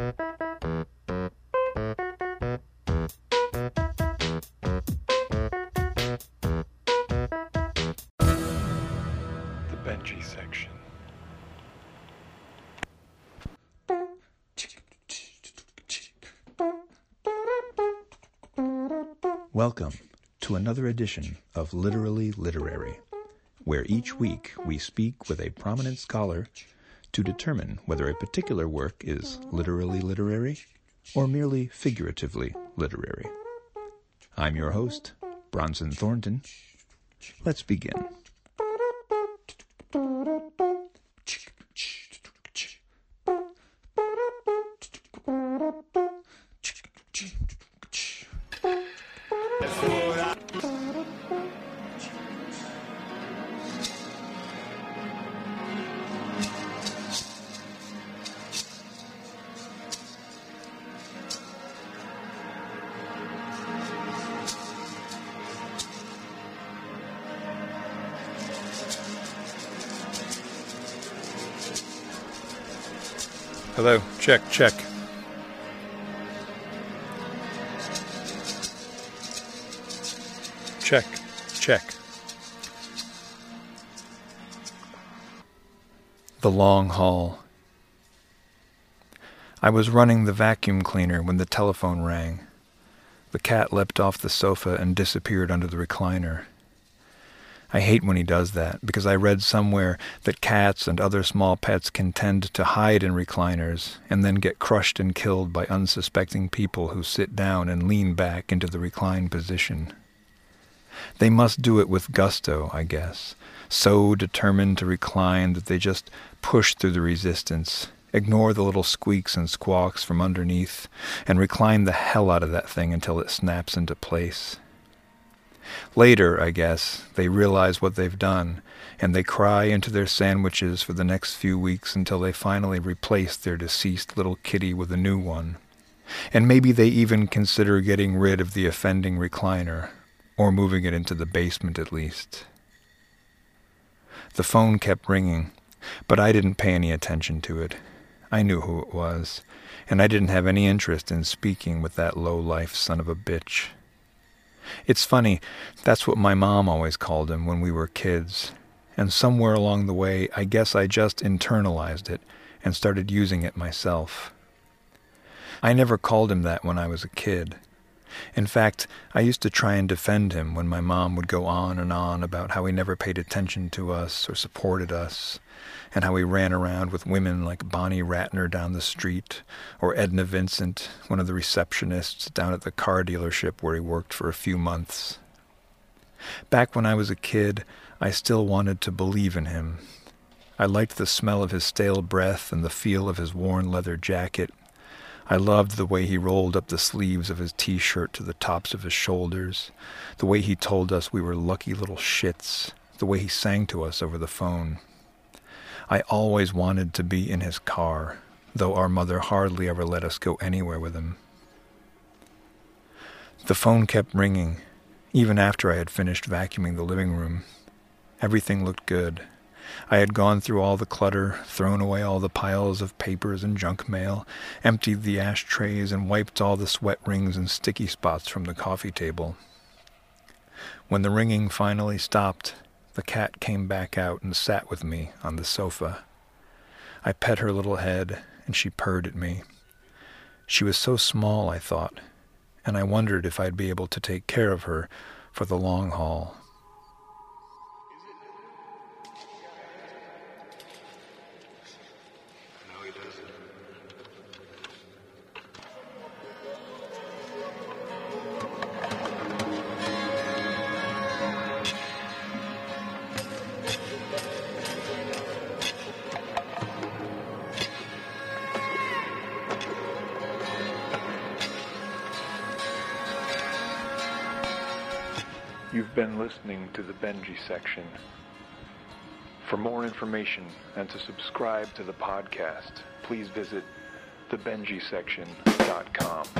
The Benjy section. Welcome to another edition of Literally Literary, where each week we speak with a prominent scholar to determine whether a particular work is literally literary or merely figuratively literary. I'm your host, Bronson Thornton. Let's begin. Hello, check, check. Check, check. The long haul. I was running the vacuum cleaner when the telephone rang. The cat leapt off the sofa and disappeared under the recliner. I hate when he does that because I read somewhere that cats and other small pets can tend to hide in recliners and then get crushed and killed by unsuspecting people who sit down and lean back into the reclined position. They must do it with gusto, I guess, so determined to recline that they just push through the resistance, ignore the little squeaks and squawks from underneath, and recline the hell out of that thing until it snaps into place. Later, I guess, they realize what they've done, and they cry into their sandwiches for the next few weeks until they finally replace their deceased little kitty with a new one. And maybe they even consider getting rid of the offending recliner, or moving it into the basement at least. The phone kept ringing, but I didn't pay any attention to it. I knew who it was, and I didn't have any interest in speaking with that low-life son of a bitch. It's funny, that's what my mom always called him when we were kids. And somewhere along the way, I guess I just internalized it and started using it myself. I never called him that when I was a kid. In fact, I used to try and defend him when my mom would go on and on about how he never paid attention to us or supported us, and how he ran around with women like Bonnie Ratner down the street, or Edna Vincent, one of the receptionists down at the car dealership where he worked for a few months. Back when I was a kid, I still wanted to believe in him. I liked the smell of his stale breath and the feel of his worn leather jacket. I loved the way he rolled up the sleeves of his t-shirt to the tops of his shoulders, the way he told us we were lucky little shits, the way he sang to us over the phone. I always wanted to be in his car, though our mother hardly ever let us go anywhere with him. The phone kept ringing, even after I had finished vacuuming the living room. Everything looked good. I had gone through all the clutter, thrown away all the piles of papers and junk mail, emptied the ashtrays, and wiped all the sweat rings and sticky spots from the coffee table. When the ringing finally stopped, the cat came back out and sat with me on the sofa. I pet her little head, and she purred at me. She was so small, I thought, and I wondered if I'd be able to take care of her for the long haul. You've been listening to the Benjy section. For more information and to subscribe to the podcast, please visit thebenjisection.com.